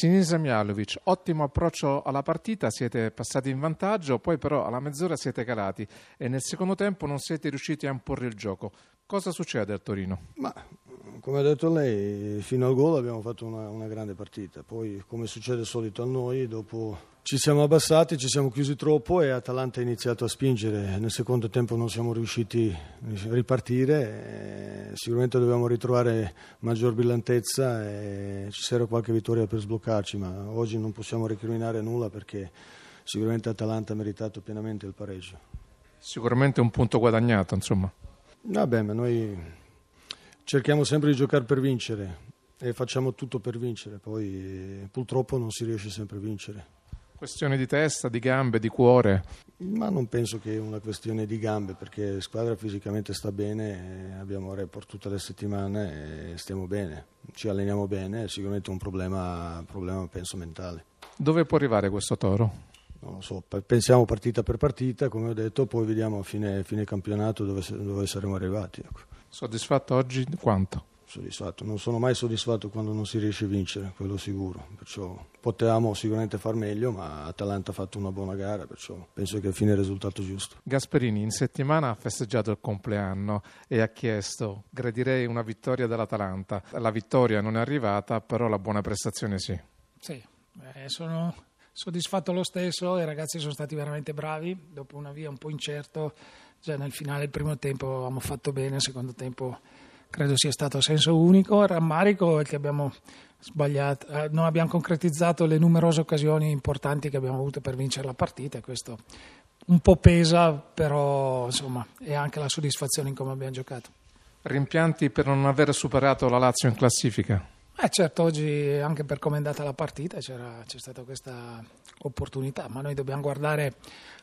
Sinisa Mialovic, ottimo approccio alla partita, siete passati in vantaggio, poi però alla mezz'ora siete calati e nel secondo tempo non siete riusciti a imporre il gioco. Cosa succede al Torino? Ma come ha detto lei, fino al gol abbiamo fatto una, una, grande partita, poi come succede solito a noi, dopo ci siamo abbassati, ci siamo chiusi troppo e Atalanta ha iniziato a spingere, nel secondo tempo non siamo riusciti a ripartire, sicuramente dobbiamo ritrovare maggior brillantezza e ci serve qualche vittoria per sbloccarci, ma oggi non possiamo recriminare nulla perché sicuramente Atalanta ha meritato pienamente il pareggio. Sicuramente un punto guadagnato, insomma. Vabbè, ma noi cerchiamo sempre di giocare per vincere e facciamo tutto per vincere, poi purtroppo non si riesce sempre a vincere. Questione di testa, di gambe, di cuore? Ma non penso che sia una questione di gambe perché la squadra fisicamente sta bene, abbiamo report tutte le settimane e stiamo bene, ci alleniamo bene, è sicuramente un problema, problema penso mentale. Dove può arrivare questo toro? Non lo so, pensiamo partita per partita, come ho detto, poi vediamo a fine, fine campionato dove, dove saremo arrivati. Ecco. Soddisfatto oggi quanto? Soddisfatto, non sono mai soddisfatto quando non si riesce a vincere, quello sicuro. Perciò potevamo sicuramente far meglio, ma Atalanta ha fatto una buona gara, perciò penso che fine il risultato giusto. Gasperini in settimana ha festeggiato il compleanno e ha chiesto, gradirei una vittoria dell'Atalanta. La vittoria non è arrivata, però la buona prestazione sì. Sì, eh, sono soddisfatto lo stesso, i ragazzi sono stati veramente bravi, dopo una via un po' incerto già nel finale del primo tempo avevamo fatto bene, il secondo tempo credo sia stato a senso unico. Il rammarico è che abbiamo sbagliato, eh, non abbiamo concretizzato le numerose occasioni importanti che abbiamo avuto per vincere la partita questo un po' pesa, però insomma è anche la soddisfazione in come abbiamo giocato. Rimpianti per non aver superato la Lazio in classifica? Eh certo, oggi anche per come è andata la partita c'è stata questa opportunità, ma noi dobbiamo guardare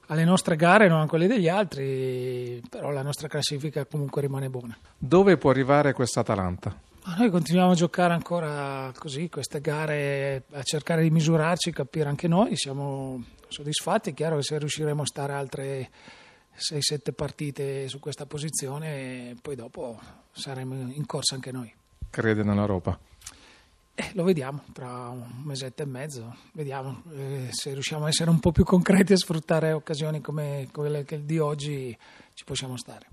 alle nostre gare, non a quelle degli altri, però la nostra classifica comunque rimane buona. Dove può arrivare questa Atalanta? Ma noi continuiamo a giocare ancora così, queste gare, a cercare di misurarci, capire anche noi, siamo soddisfatti, è chiaro che se riusciremo a stare altre 6-7 partite su questa posizione, poi dopo saremo in corsa anche noi. Crede nell'Europa? Eh, lo vediamo tra un mesetto e mezzo, vediamo eh, se riusciamo a essere un po' più concreti e sfruttare occasioni come quelle di oggi ci possiamo stare.